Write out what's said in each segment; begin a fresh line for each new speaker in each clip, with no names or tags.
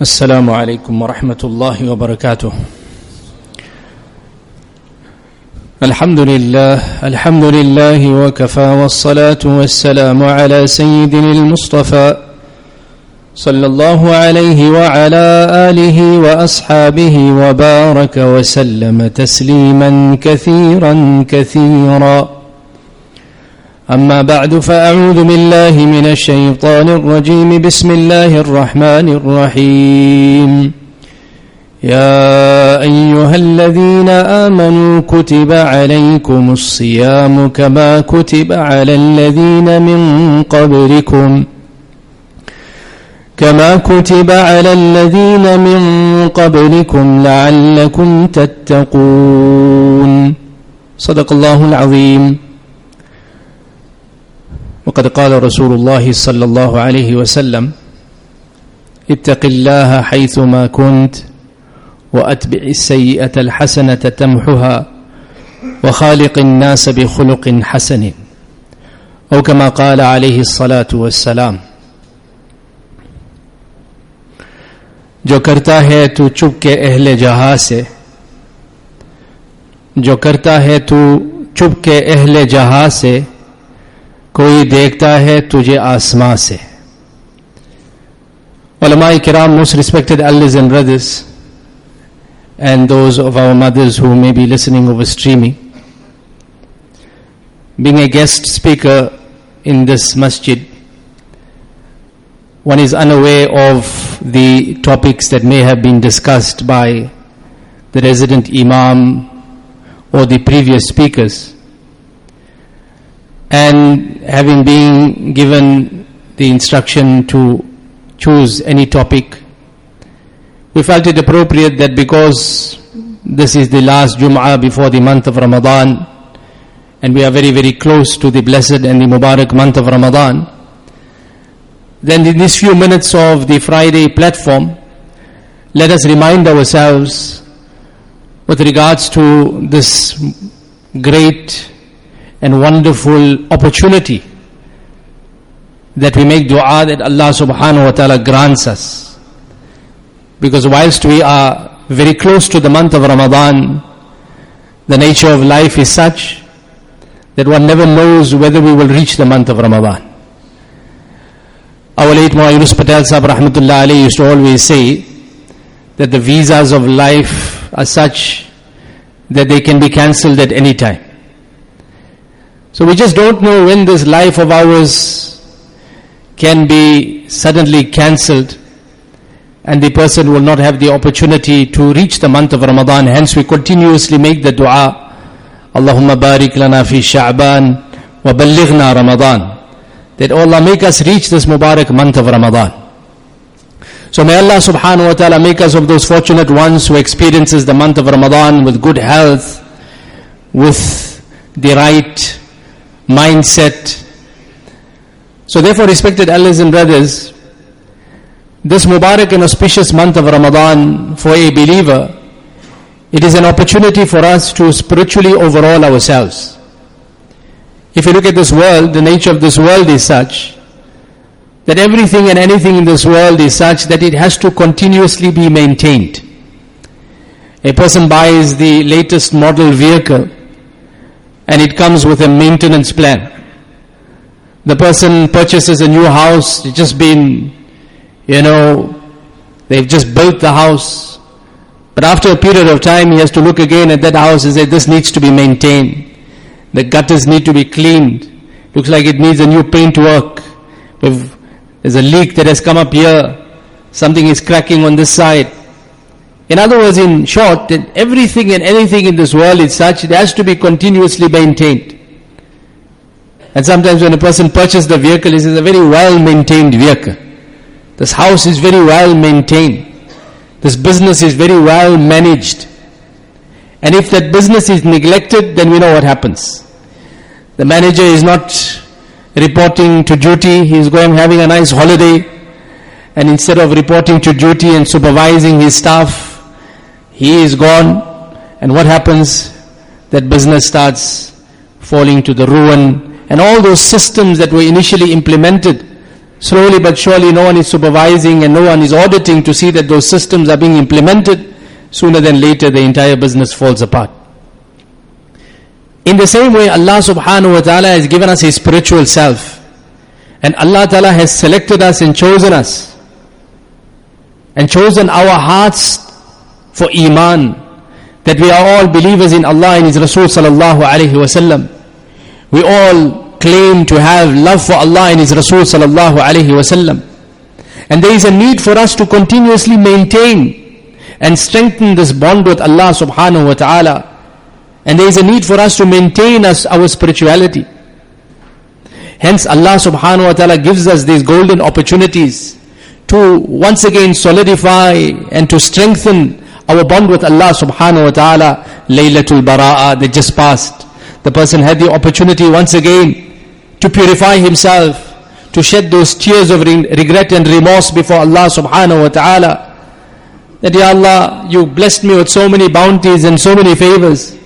السلام عليكم ورحمة الله وبركاته. الحمد لله الحمد لله وكفى والصلاة والسلام على سيدنا المصطفى صلى الله عليه وعلى آله وأصحابه وبارك وسلم تسليما كثيرا كثيرا. أما بعد فأعوذ بالله من الشيطان الرجيم. بسم الله الرحمن الرحيم. يا أيها الذين آمنوا كتب عليكم الصيام كما كتب على الذين من قبلكم. كما كتب على الذين من قبلكم لعلكم تتقون. صدق الله العظيم. وقد قال رسول الله صلى الله عليه وسلم اتق الله حيثما كنت وأتبع السيئة الحسنة تمحها وخالق الناس بخلق حسن أو كما قال عليه الصلاة والسلام. جو کرتا ہے تو چپ کے اہل جہاں سے جو کرتا ہے تو چپ کے اہل جہاں سے کوئی دیکھتا ہے تجھے آسماں سے۔ علماء کرام most respected الز and brothers and those of our mothers who may be listening over streaming being a guest speaker in this masjid one is in way of the topics that may have been discussed by the resident imam or the previous speakers And having been given the instruction to choose any topic, we felt it appropriate that because this is the last Jum'ah before the month of Ramadan, and we are very, very close to the blessed and the Mubarak month of Ramadan, then in these few minutes of the Friday platform, let us remind ourselves with regards to this great and wonderful opportunity that we make dua that Allah subhanahu wa ta'ala grants us. Because whilst we are very close to the month of Ramadan, the nature of life is such that one never knows whether we will reach the month of Ramadan. Our late Mullah Yunus Patel Sahib Rahmatullah Ali used to always say that the visas of life are such that they can be cancelled at any time. So we just don't know when this life of ours can be suddenly cancelled and the person will not have the opportunity to reach the month of Ramadan. Hence we continuously make the dua, Allahumma barik lana fi sha'ban wa ballighna Ramadan. That oh Allah make us reach this Mubarak month of Ramadan. So may Allah subhanahu wa ta'ala make us of those fortunate ones who experiences the month of Ramadan with good health, with the right mindset. So therefore, respected elders and brothers, this Mubarak and auspicious month of Ramadan for a believer, it is an opportunity for us to spiritually overhaul ourselves. If you look at this world, the nature of this world is such that everything and anything in this world is such that it has to continuously be maintained. A person buys the latest model vehicle and it comes with a maintenance plan. The person purchases a new house, it's just been, you know, they've just built the house. But after a period of time, he has to look again at that house and say, this needs to be maintained. The gutters need to be cleaned. Looks like it needs a new paint work. There's a leak that has come up here. Something is cracking on this side. In other words, in short, that everything and anything in this world is such, it has to be continuously maintained. And sometimes when a person purchases the vehicle, he says, a very well maintained vehicle. This house is very well maintained. This business is very well managed. And if that business is neglected, then we know what happens. The manager is not reporting to duty, he is going having a nice holiday, and instead of reporting to duty and supervising his staff, he is gone, and what happens? That business starts falling to the ruin, and all those systems that were initially implemented Slowly but surely no one is supervising and no one is auditing to see that those systems are being implemented. Sooner than later the entire business falls apart. In the same way Allah subhanahu wa ta'ala has given us His spiritual self. And Allah ta'ala has selected us and chosen us. And chosen our hearts for iman. That we are all believers in Allah and His Rasul sallallahu alayhi wasallam. We all claim to have love for Allah and His Rasul sallallahu alayhi wasallam. And there is a need for us to continuously maintain and strengthen this bond with Allah subhanahu wa ta'ala. And there is a need for us to maintain us, our spirituality. Hence Allah subhanahu wa ta'ala gives us these golden opportunities to once again solidify and to strengthen our bond with Allah subhanahu wa ta'ala. Laylatul Bara'a that just passed. The person had the opportunity once again to purify himself, to shed those tears of regret and remorse before Allah subhanahu wa ta'ala. That Ya Allah, you blessed me with so many bounties and so many favors.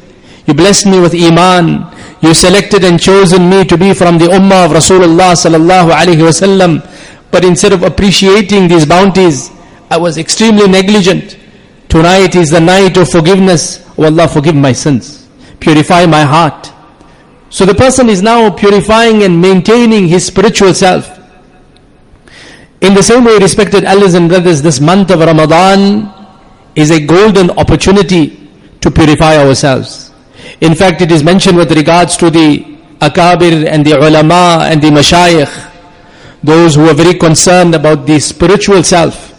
You blessed me with iman. You selected and chosen me to be from the ummah of Rasulullah sallallahu alaihi wasallam. But instead of appreciating these bounties, I was extremely negligent. Tonight is the night of forgiveness. Oh Allah, forgive my sins. Purify my heart. So the person is now purifying and maintaining his spiritual self. In the same way, respected elders and brothers, this month of Ramadan is a golden opportunity to purify ourselves. In fact, it is mentioned with regards to the akabir and the ulama and the mashayikh, those who are very concerned about the spiritual self.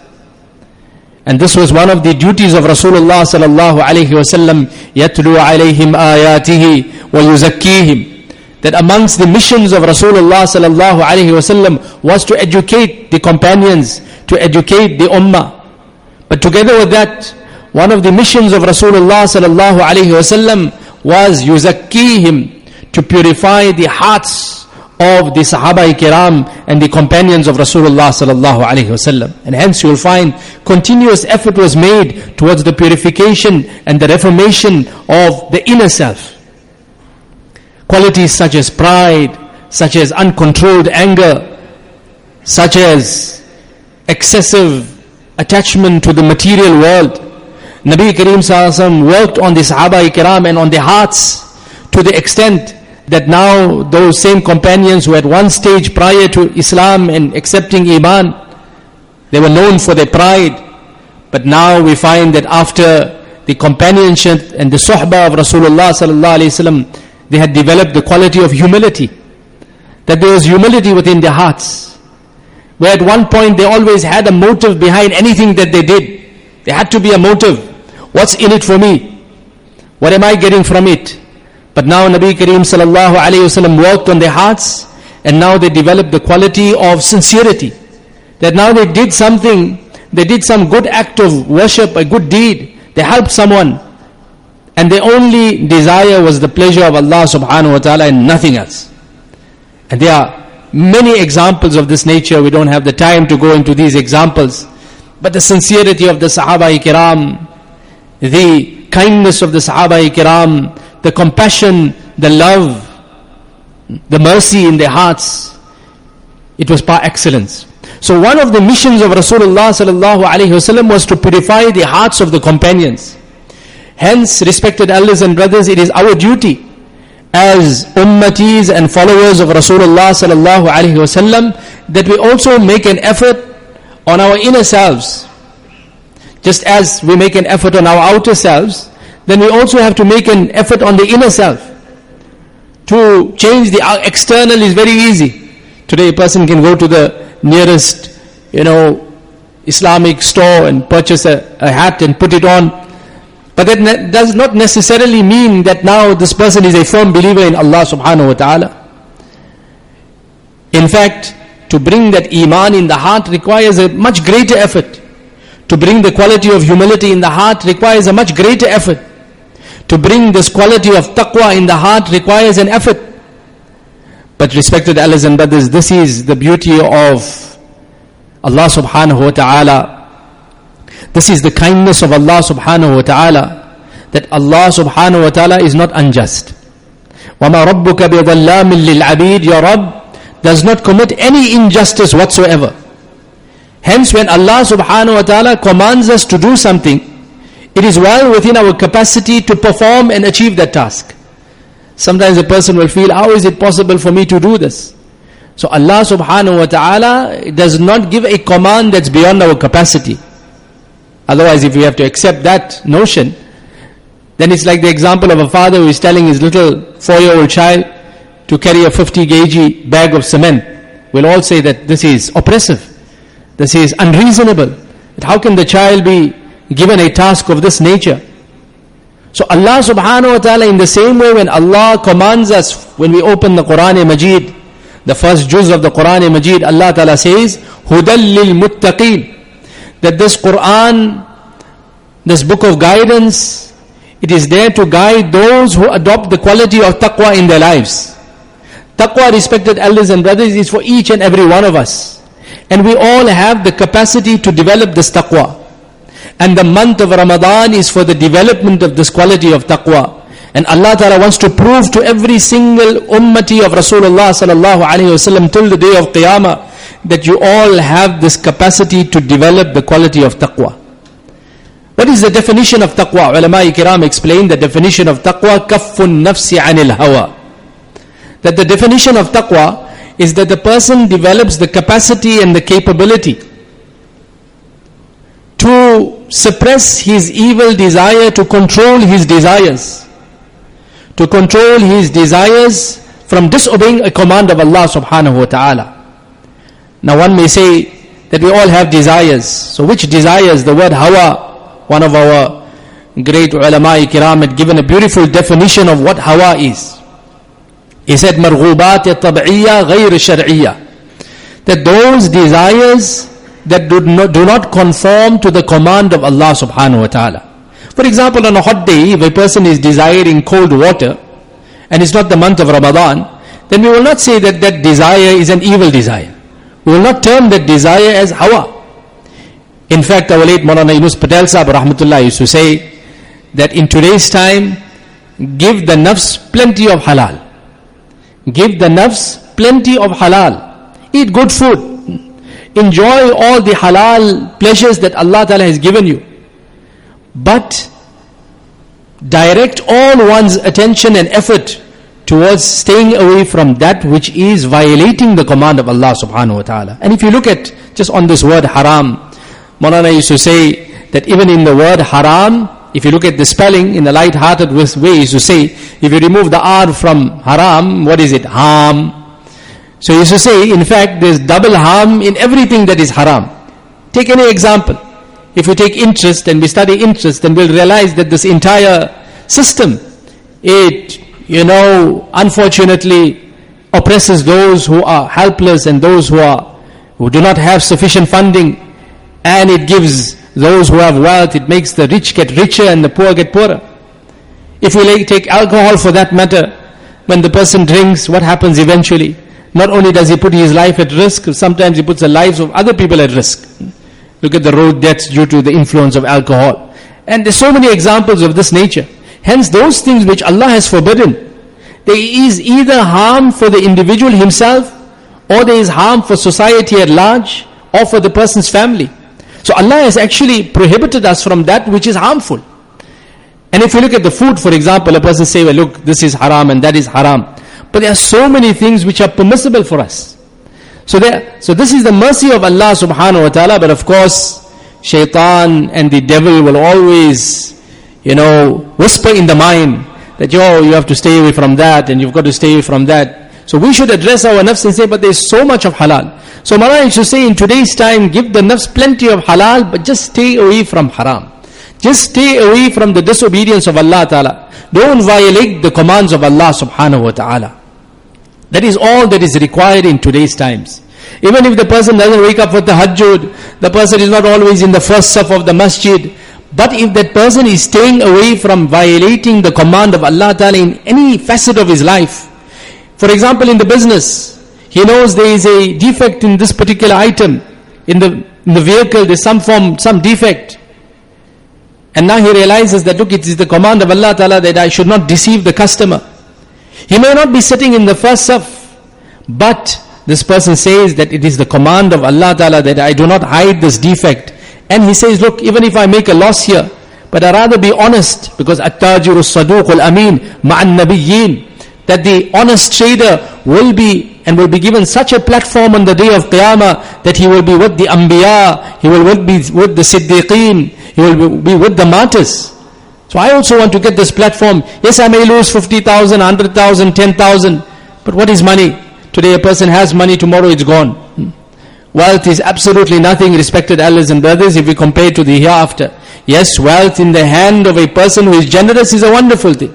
And this was one of the duties of Rasulullah sallallahu alayhi wasallam, يَتْلُو عَلَيْهِمْ آيَاتِهِ وَيُزَكِّيهِمْ That amongst the missions of Rasulullah sallallahu alayhi wasallam was to educate the companions, to educate the ummah. But together with that, one of the missions of Rasulullah sallallahu alayhi wasallam was yuzakkihim, to purify the hearts of the Sahaba Kiram and the companions of Rasulullah sallallahu alaihi wasallam. And hence you will find continuous effort was made towards the purification and the reformation of the inner self. Qualities such as pride, such as uncontrolled anger, such as excessive attachment to the material world. Nabi Kareem Sallallahu worked on the Sahaba Kiram and on their hearts to the extent that now those same companions who at one stage prior to Islam and accepting Iman, they were known for their pride. But now we find that after the companionship and the suhbah of Rasulullah sallallahu alaihi wasallam, they had developed the quality of humility. That there was humility within their hearts. Where at one point they always had a motive behind anything that they did. There had to be a motive. What's in it for me? What am I getting from it? But now Nabi Kareem sallallahu alayhi wasallam worked on their hearts and now they developed the quality of sincerity. That now they did something, they did some good act of worship, a good deed. They helped someone. And their only desire was the pleasure of Allah subhanahu wa ta'ala and nothing else. And there are many examples of this nature. We don't have the time to go into these examples. But the sincerity of the Sahaba kiram, the kindness of the Sahaba kiram, the compassion, the love, the mercy in their hearts. It was par excellence. So one of the missions of Rasulullah sallallahu alaihi wasallam was to purify the hearts of the companions. Hence, respected elders and brothers, it is our duty as ummatis and followers of Rasulullah sallallahu alaihi wasallam that we also make an effort on our inner selves. Just as we make an effort on our outer selves, then we also have to make an effort on the inner self. To change the external is very easy. Today a person can go to the nearest, you know, Islamic store and purchase a, a hat and put it on. But that ne- does not necessarily mean that now this person is a firm believer in Allah subhanahu wa ta'ala. In fact, to bring that iman in the heart requires a much greater effort. To bring the quality of humility in the heart requires a much greater effort. To bring this quality of taqwa in the heart requires an effort. But respected elders and brothers, this is the beauty of Allah subhanahu wa ta'ala. This is the kindness of Allah subhanahu wa ta'ala. That Allah subhanahu wa ta'ala is not unjust. وَمَا رَبُّكَ بِظَلَّامٍ لِلْعَبِيدِ Ya Rabb, does not commit any injustice whatsoever. Hence, when Allah subhanahu wa ta'ala commands us to do something, it is well within our capacity to perform and achieve that task. Sometimes a person will feel, how is it possible for me to do this? So Allah subhanahu wa ta'ala does not give a command that's beyond our capacity. Otherwise, if we have to accept that notion, then it's like the example of a father who is telling his little four-year-old child to carry a 50 kg bag of cement. We'll all say that this is oppressive. This is unreasonable. But how can the child be given a task of this nature? So Allah subhanahu wa ta'ala in the same way when Allah commands us when we open the Quran Majid, the first juz of the Quran Majid, Allah Ta'ala says, lil muttaqeen. That this Quran, this book of guidance, it is there to guide those who adopt the quality of taqwa in their lives. Taqwa, respected elders and brothers, is for each and every one of us. And we all have the capacity to develop this taqwa. And the month of Ramadan is for the development of this quality of taqwa. And Allah Ta'ala wants to prove to every single ummati of Rasulullah Sallallahu Alaihi Wasallam till the day of Qiyamah that you all have this capacity to develop the quality of taqwa. What is the definition of taqwa? Ulama kiram explain the definition of taqwa kaffun nafsi anil hawa. That the definition of taqwa is that the person develops the capacity and the capability to suppress his evil desire, to control his desires to control his desires from disobeying a command of Allah subhanahu wa ta'ala. Now one may say that we all have desires. So which desires? The word hawa, one of our great ulama kiram had given a beautiful definition of what hawa is. He said, مرغوبات طبعية غير شرعية. That those desires that do not, do not conform to the command of Allah subhanahu wa ta'ala. For example, on a hot day, if a person is desiring cold water, and it's not the month of Ramadan, then we will not say that that desire is an evil desire. We will not term that desire as hawa. In fact, our late Maulana Yunus Patel Sahib Rahmatullah used to say that in today's time, give the nafs plenty of halal. Give the nafs plenty of halal. Eat good food. Enjoy all the halal pleasures that Allah Ta'ala has given you but direct all one's attention and effort towards staying away from that which is violating the command of Allah subhanahu wa ta'ala. And if you look at just on this word haram, Maulana used to say that even in the word haram, if you look at the spelling in a light-hearted way, he used to say, if you remove the R from haram, what is it? Harm. So used to say, in fact, there's double harm in everything that is haram. Take any example. If we take interest and we study interest, then we'll realize that this entire system, it, you know, unfortunately oppresses those who are helpless and those who are, who do not have sufficient funding. And it gives those who have wealth, it makes the rich get richer and the poor get poorer. If we take alcohol for that matter, when the person drinks, what happens eventually? Not only does he put his life at risk, sometimes he puts the lives of other people at risk. Look at the road deaths due to the influence of alcohol. And there's so many examples of this nature. Hence, those things which Allah has forbidden, there is either harm for the individual himself, or there is harm for society at large, or for the person's family. So Allah has actually prohibited us from that which is harmful. And if you look at the food, for example, a person say, well, look, this is haram and that is haram. But there are so many things which are permissible for us. So there, so this is the mercy of Allah subhanahu wa ta'ala, but of course, shaitan and the devil will always, you know, whisper in the mind that, yo, you have to stay away from that and you've got to stay away from that. So we should address our nafs and say, but there's so much of halal. So Mara used to say in today's time, give the nafs plenty of halal, but just stay away from haram. Just stay away from the disobedience of Allah Ta'ala. Don't violate the commands of Allah Subhanahu Wa Ta'ala. That is all that is required in today's times. Even if the person doesn't wake up for the tahajjud, the person is not always in the first saf of the masjid, but if that person is staying away from violating the command of Allah Ta'ala in any facet of his life, for example in the business, he knows there is a defect in this particular item, in the, in the vehicle there's some form, some defect. And now he realizes that look, it is the command of Allah Ta'ala that I should not deceive the customer. He may not be sitting in the first saf, but this person says that it is the command of Allah Ta'ala that I do not hide this defect. And he says, look, even if I make a loss here, but I rather be honest because at-tajiru saduq al-amin ma'an nabiyyin that the honest trader will be and will be given such a platform on the day of Qiyamah that he will be with the Anbiya, he will be with the Siddiqeen, he will be with the martyrs. So I also want to get this platform. Yes, I may lose 50,000, 100,000, 10,000, but what is money? Today a person has money, tomorrow it's gone. Hmm. Wealth is absolutely nothing, respected elders and brothers, if we compare to the hereafter. Yes, wealth in the hand of a person who is generous is a wonderful thing.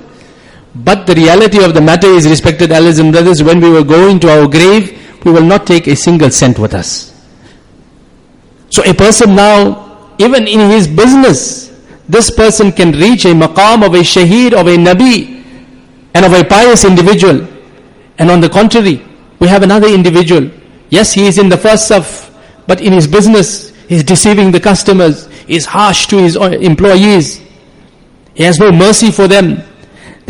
But the reality of the matter is, respected elders and brothers, when we were going to our grave, we will not take a single cent with us. So a person now, even in his business, this person can reach a maqam of a shaheed, of a nabi, and of a pious individual. And on the contrary, we have another individual. Yes, he is in the first saf, but in his business, he is deceiving the customers, he is harsh to his uh, employees, he has no mercy for them.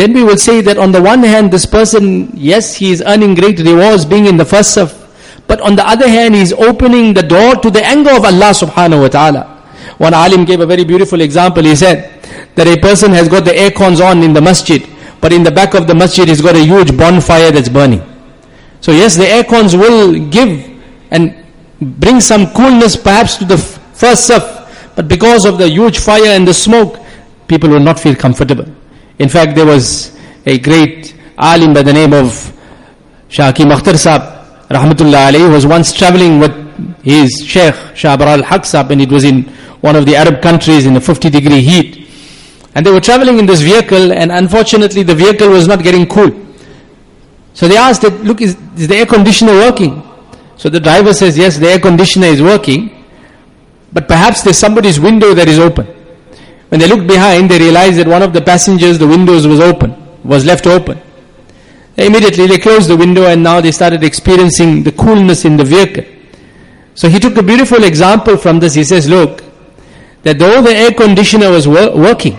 Then we will say that on the one hand, this person, yes, he is earning great rewards being in the first saf, but on the other hand, he is opening the door to the anger of Allah subhanahu wa ta'ala. One alim gave a very beautiful example. He said that a person has got the air cons on in the masjid, but in the back of the masjid he's got a huge bonfire that's burning. So yes, the air cons will give and bring some coolness perhaps to the first saf, but because of the huge fire and the smoke, people will not feel comfortable. In fact, there was a great alim by the name of Hakim Akhtar Saab, Rahmatullah alayhi, was once traveling with his Sheikh Shah Abrar al-Haq and it was in one of the Arab countries in a 50 degree heat. And they were traveling in this vehicle, and unfortunately the vehicle was not getting cool. So they asked that, look, is, is the air conditioner working? So the driver says, yes, the air conditioner is working, but perhaps there's somebody's window that is open. When they looked behind, they realized that one of the passengers, the windows was open, was left open. Immediately they closed the window and now they started experiencing the coolness in the vehicle. So he took a beautiful example from this. He says, look, that though the air conditioner was wor- working,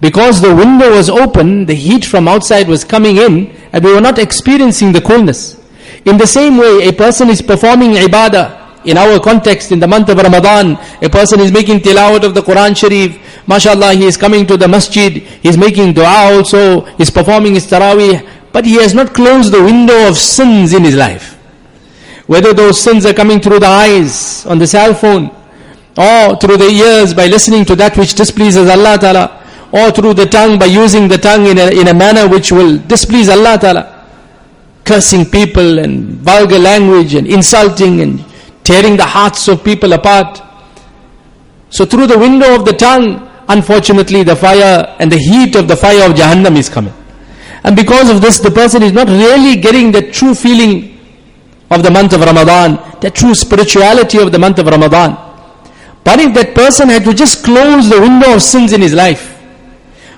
because the window was open, the heat from outside was coming in, and we were not experiencing the coolness. In the same way, a person is performing ibadah. In our context, in the month of Ramadan, a person is making tilawat of the Quran Sharif, MashaAllah, he is coming to the masjid, he is making dua also, he is performing his taraweeh, but he has not closed the window of sins in his life. Whether those sins are coming through the eyes, on the cell phone, or through the ears by listening to that which displeases Allah Ta'ala, or through the tongue by using the tongue in a, in a manner which will displease Allah Ta'ala. Cursing people and vulgar language and insulting and tearing the hearts of people apart. So through the window of the tongue, unfortunately the fire and the heat of the fire of Jahannam is coming. And because of this, the person is not really getting the true feeling of the month of Ramadan, the true spirituality of the month of Ramadan. But if that person had to just close the window of sins in his life,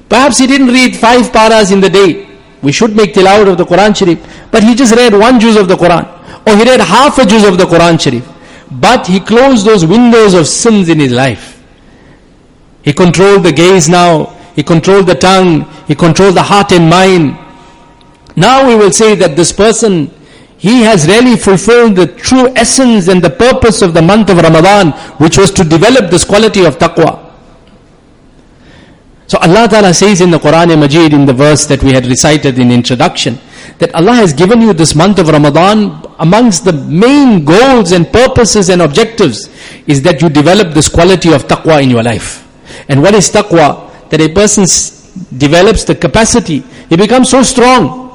perhaps he didn't read five paras in the day. We should make tilawat of the Quran Sharif, but he just read one juz of the Quran, or he read half a juz of the Quran Sharif. But he closed those windows of sins in his life. He controlled the gaze now. He controlled the tongue. He controlled the heart and mind. Now we will say that this person, he has really fulfilled the true essence and the purpose of the month of Ramadan, which was to develop this quality of taqwa. So Allah Ta'ala says in the Quran Majid in the verse that we had recited in introduction, that Allah has given you this month of Ramadan amongst the main goals and purposes and objectives is that you develop this quality of taqwa in your life. And what is taqwa? That a person develops the capacity, he becomes so strong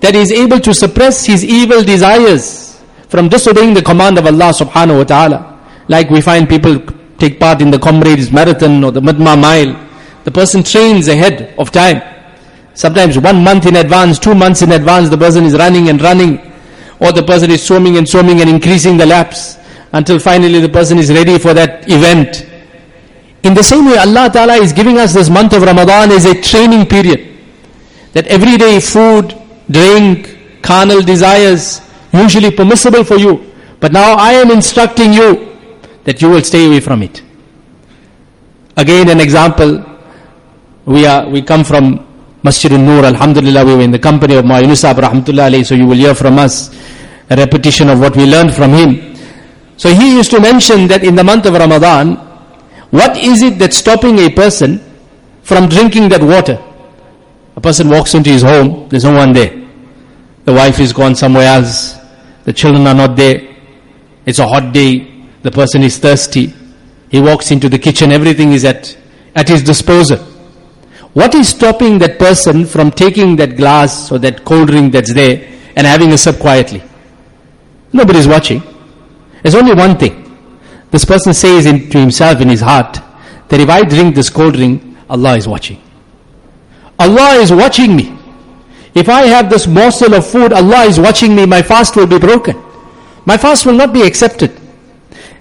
that he is able to suppress his evil desires from disobeying the command of Allah subhanahu wa ta'ala. Like we find people take part in the comrades marathon or the Midmar mile. The person trains ahead of time. Sometimes one month in advance, two months in advance, the person is running and running. Or the person is swimming and swimming and increasing the laps until finally the person is ready for that event. In the same way, Allah Ta'ala is giving us this month of Ramadan as a training period. That every day food, drink, carnal desires, usually permissible for you. But now I am instructing you that you will stay away from it. Again, an example. We are, we come from Masjid al-Nur, Alhamdulillah, we were in the company of Ma Yunusab, Rahmatullah so you will hear from us. a repetition of what we learned from him. So he used to mention that in the month of Ramadan, what is it that's stopping a person from drinking that water? A person walks into his home, there's no one there. The wife is gone somewhere else. The children are not there. It's a hot day. The person is thirsty. He walks into the kitchen, everything is at, at his disposal. What is stopping that person from taking that glass or that cold drink that's there and having a sip quietly? Nobody is watching. There's only one thing. This person says in, to himself in his heart that if I drink this cold drink, Allah is watching. Allah is watching me. If I have this morsel of food, Allah is watching me, my fast will be broken. My fast will not be accepted.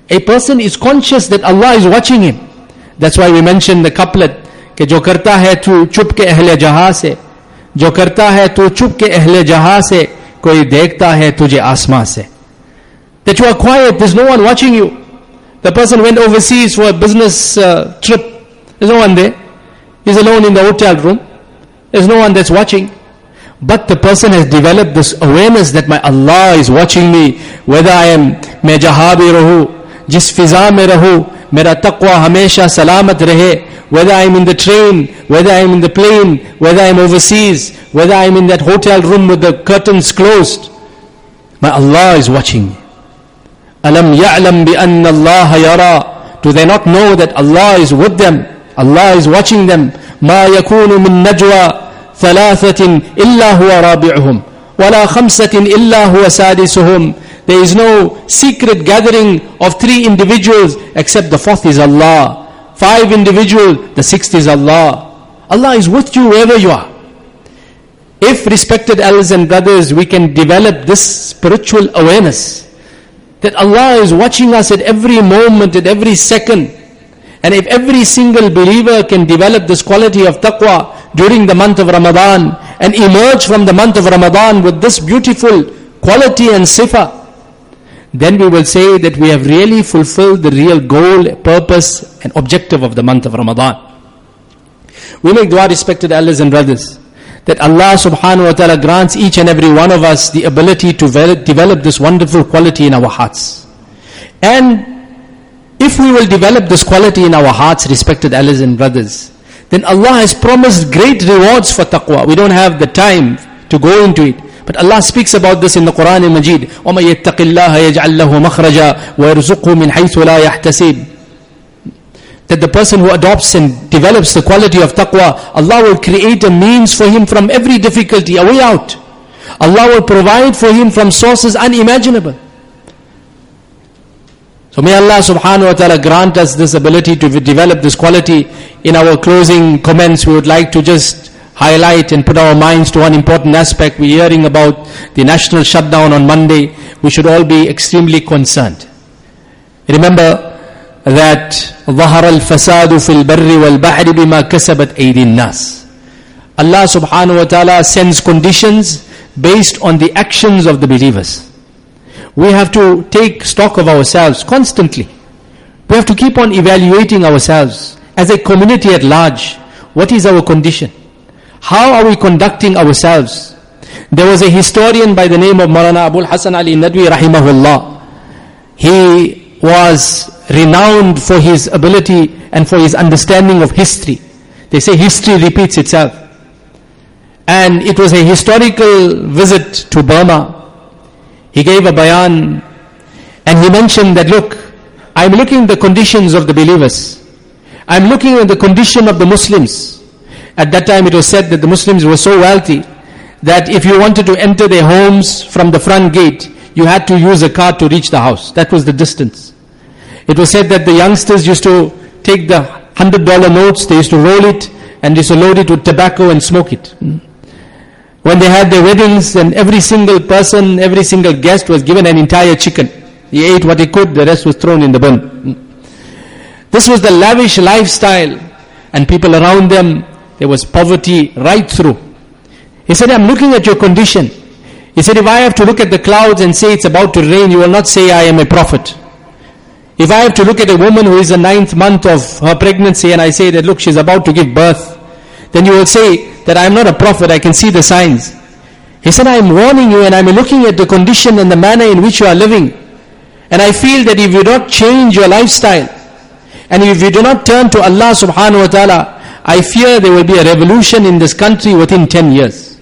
A person is conscious that Allah is watching him. That's why we mentioned the couplet کہ جو کرتا ہے تو چپ کے اہل جہاں سے جو کرتا ہے تو چپ کے اہل جہاں سے کوئی دیکھتا ہے تجھے آسمان سے That you are quiet, there's no one watching you. The person went overseas for a business uh, trip. There's no one there. He's alone in the hotel room. There's no one that's watching. But the person has developed this awareness that my Allah is watching me. Whether I am, میں جہاں بھی رہوں, جس فضا میں رہوں, मेरा तकवा हमेशा सलामत रहे whether I'm in the train, whether I'm in the plane, whether I'm overseas, whether I'm in that hotel room with the curtains closed. My Allah is watching me. Alam ya'lam bi anna Allah yara. Do they not know that Allah is with them? Allah is watching them. ما يكون من نجوى ثلاثة إلا هو رابعهم ولا خمسة إلا هو سادسهم there is no secret gathering of three individuals except the fourth is Allah five individual, the sixth is Allah. Allah is with you wherever you are. If respected elders and brothers, we can develop this spiritual awareness that Allah is watching us at every moment, at every second. And if every single believer can develop this quality of taqwa during the month of Ramadan and emerge from the month of Ramadan with this beautiful quality and sifa, then we will say that we have really fulfilled the real goal, purpose, and objective of the month of Ramadan. We make dua, respected elders and brothers, that Allah subhanahu wa ta'ala grants each and every one of us the ability to develop this wonderful quality in our hearts. And if we will develop this quality in our hearts, respected elders and brothers, then Allah has promised great rewards for taqwa. We don't have the time to go into it. But Allah speaks about this in the Quran and Majid. وَمَن يَتَّقِ اللَّهَ يَجْعَلْ لَهُ مَخْرَجًا وَيَرْزُقْهُ مِنْ حَيْثُ لَا يَحْتَسِبُ that the person who adopts and develops the quality of taqwa, Allah will create a means for him from every difficulty, a way out. Allah will provide for him from sources unimaginable. So may Allah subhanahu wa ta'ala grant us this ability to develop this quality. In our closing comments, we would like to just highlight and put our minds to one important aspect. We're hearing about the national shutdown on Monday. We should all be extremely concerned. Remember that ظهر الفساد في البر والبحر بما كسبت أيدي الناس. Allah subhanahu wa ta'ala sends conditions based on the actions of the believers. We have to take stock of ourselves constantly. We have to keep on evaluating ourselves as a community at large. What is our condition? How are we conducting ourselves? There was a historian by the name of Maulana Abul Hasan Ali Nadwi rahimahullah. He was renowned for his ability and for his understanding of history. They say history repeats itself. And it was a historical visit to Burma. He gave a bayan and he mentioned that look, I'm looking at the conditions of the believers. I'm looking at the condition of the Muslims. At that time it was said that the Muslims were so wealthy that if you wanted to enter their homes from the front gate, you had to use a car to reach the house. That was the distance. It was said that the youngsters used to take the hundred dollar notes, they used to roll it and they used to load it with tobacco and smoke it. When they had their weddings and every single person, every single guest was given an entire chicken. He ate what he could, the rest was thrown in the bin. This was the lavish lifestyle and people around them there was poverty right through. He said, I'm looking at your condition. He said, if I have to look at the clouds and say it's about to rain, you will not say I am a prophet. If I have to look at a woman who is the ninth month of her pregnancy and I say that, look, she's about to give birth, then you will say that I am not a prophet, I can see the signs. He said, I am warning you and I am looking at the condition and the manner in which you are living. And I feel that if you don't change your lifestyle, and if you do not turn to Allah subhanahu wa ta'ala, I fear there will be a revolution in this country within 10 years.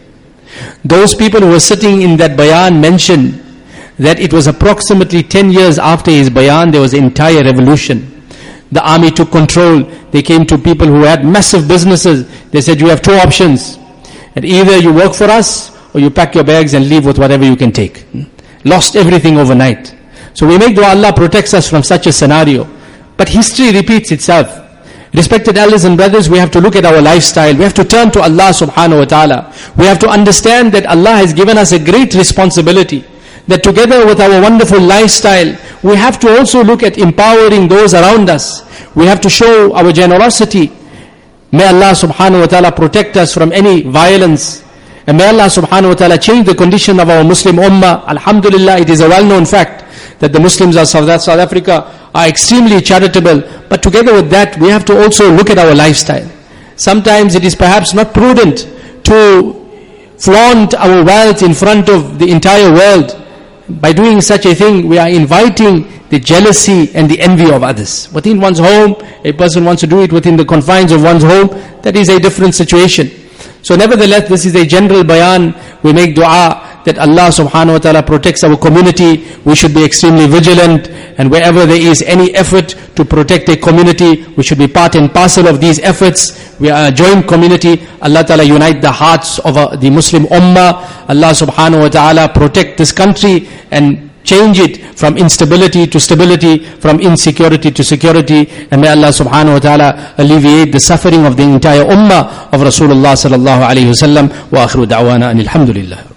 Those people who were sitting in that bayan mentioned that it was approximately 10 years after his bayan, there was an entire revolution. The army took control. They came to people who had massive businesses. They said, you have two options. And either you work for us, or you pack your bags and leave with whatever you can take. Lost everything overnight. So we make dua Allah protects us from such a scenario. But history repeats itself. Respected elders and brothers, we have to look at our lifestyle. We have to turn to Allah subhanahu wa ta'ala. We have to understand that Allah has given us a great responsibility. That together with our wonderful lifestyle, we have to also look at empowering those around us. We have to show our generosity. May Allah subhanahu wa ta'ala protect us from any violence. And may Allah subhanahu wa ta'ala change the condition of our Muslim ummah. Alhamdulillah, it is a well-known fact that the Muslims of South, South Africa are extremely charitable. But together with that, we have to also look at our lifestyle. Sometimes it is perhaps not prudent to flaunt our wealth in front of the entire world. By doing such a thing, we are inviting the jealousy and the envy of others. Within one's home, a person wants to do it within the confines of one's home, that is a different situation. So nevertheless, this is a general bayan. We make dua that Allah subhanahu wa ta'ala protects our community. We should be extremely vigilant and wherever there is any effort to protect a community, we should be part and parcel of these efforts. We are a joint community. Allah ta'ala unite the hearts of uh, the Muslim ummah. Allah subhanahu wa ta'ala protect this country and change it from instability to stability, from insecurity to security. And may Allah subhanahu wa ta'ala alleviate the suffering of the entire ummah of Rasulullah sallallahu alayhi wa sallam. Wa akhiru da'wana and alhamdulillah.